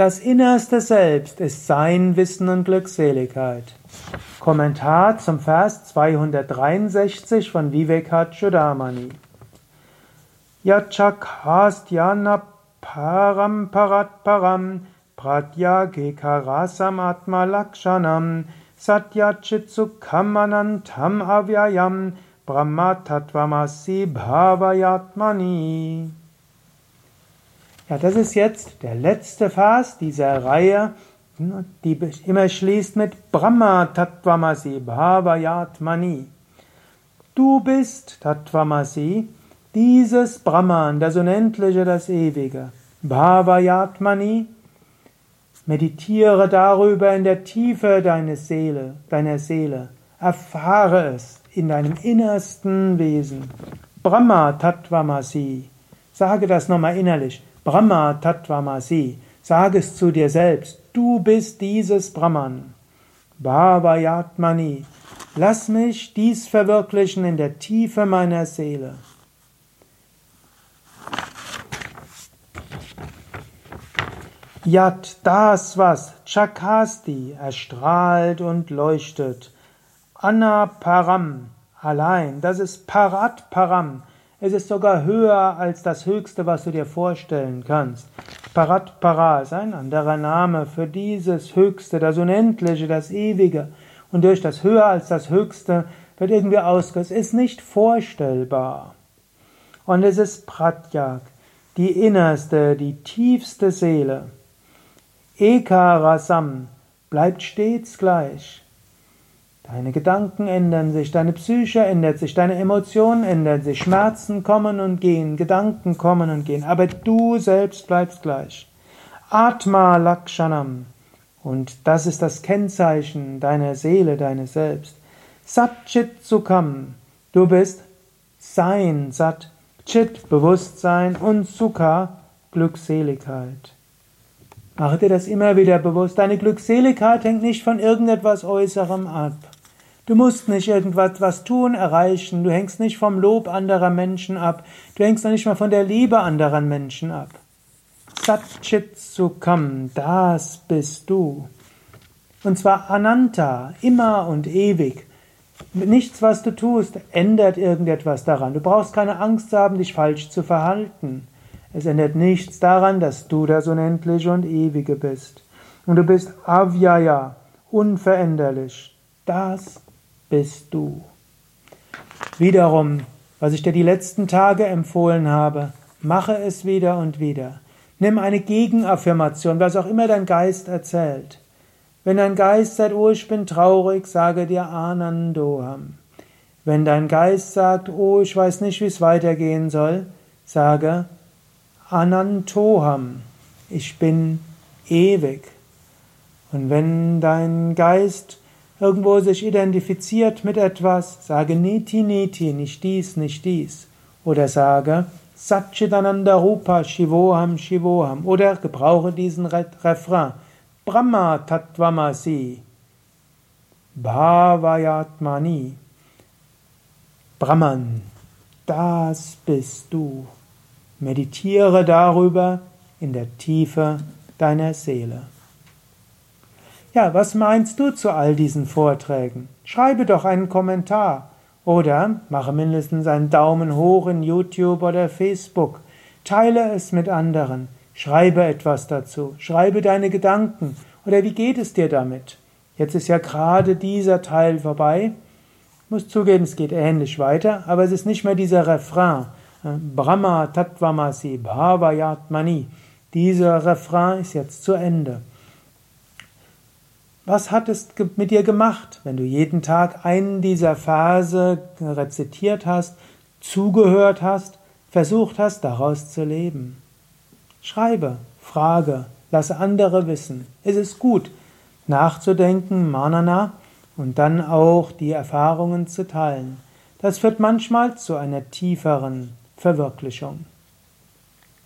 Das innerste Selbst ist Sein, Wissen und Glückseligkeit. Kommentar zum Vers 263 von Vivekachudamani. Yachakhastyana param parat param pratyagekharasam atma lakshanam satyachitsukam anantam avyayam brahma tattvamasi bhavayatmani ja, das ist jetzt der letzte Vers dieser Reihe, die immer schließt mit Brahma Tattvamasi Bhavayatmani. Du bist Tattvamasi, dieses Brahman, das Unendliche, das Ewige. Bhavayatmani, meditiere darüber in der Tiefe deiner Seele, deiner Seele. Erfahre es in deinem innersten Wesen. Brahma Tattvamasi. Sage das nochmal innerlich. Brahma Tattvamasi. Sag es zu dir selbst. Du bist dieses Brahman. Bhavayatmani. Lass mich dies verwirklichen in der Tiefe meiner Seele. Yat, das was, Chakasti, erstrahlt und leuchtet. Anaparam, allein, das ist Parat Param, es ist sogar höher als das Höchste, was du dir vorstellen kannst. Parat Para ist ein anderer Name für dieses Höchste, das Unendliche, das Ewige. Und durch das Höher als das Höchste wird irgendwie ausgesetzt. Es ist nicht vorstellbar. Und es ist Pratyak, die innerste, die tiefste Seele. Eka Rasam bleibt stets gleich. Deine Gedanken ändern sich, deine Psyche ändert sich, deine Emotionen ändern sich, Schmerzen kommen und gehen, Gedanken kommen und gehen, aber du selbst bleibst gleich. Atma Lakshanam. Und das ist das Kennzeichen deiner Seele, deines Selbst. Satchit Sukham. Du bist Sein, Sat, Chit, Bewusstsein und Sukha, Glückseligkeit. Mache dir das immer wieder bewusst. Deine Glückseligkeit hängt nicht von irgendetwas Äußerem ab. Du musst nicht irgendwas was tun, erreichen. Du hängst nicht vom Lob anderer Menschen ab. Du hängst noch nicht mal von der Liebe anderer Menschen ab. Satchit Sukham, das bist du. Und zwar Ananta, immer und ewig. Nichts, was du tust, ändert irgendetwas daran. Du brauchst keine Angst haben, dich falsch zu verhalten. Es ändert nichts daran, dass du das Unendliche und Ewige bist. Und du bist Avyaya, unveränderlich. Das bist du. Wiederum, was ich dir die letzten Tage empfohlen habe, mache es wieder und wieder. Nimm eine Gegenaffirmation, was auch immer dein Geist erzählt. Wenn dein Geist sagt, oh, ich bin traurig, sage dir Anandoham. Wenn dein Geist sagt, oh, ich weiß nicht, wie es weitergehen soll, sage Anantoham. Ich bin ewig. Und wenn dein Geist irgendwo sich identifiziert mit etwas, sage Niti Niti, nicht dies, nicht dies. Oder sage Satchitananda Rupa Shivoham Shivoham. Oder gebrauche diesen Refrain. Brahma Tattvamasi. Bhavayatmani. Brahman, das bist du. Meditiere darüber in der Tiefe deiner Seele. Ja, was meinst du zu all diesen Vorträgen? Schreibe doch einen Kommentar oder mache mindestens einen Daumen hoch in YouTube oder Facebook. Teile es mit anderen. Schreibe etwas dazu. Schreibe deine Gedanken. Oder wie geht es dir damit? Jetzt ist ja gerade dieser Teil vorbei. Ich muss zugeben, es geht ähnlich weiter, aber es ist nicht mehr dieser Refrain. Brahma Tattvamasi Bhavayatmani. Dieser Refrain ist jetzt zu Ende. Was hat es mit dir gemacht, wenn du jeden Tag einen dieser Verse rezitiert hast, zugehört hast, versucht hast, daraus zu leben? Schreibe, frage, lasse andere wissen. Es ist gut, nachzudenken, Manana, und dann auch die Erfahrungen zu teilen. Das führt manchmal zu einer tieferen Verwirklichung.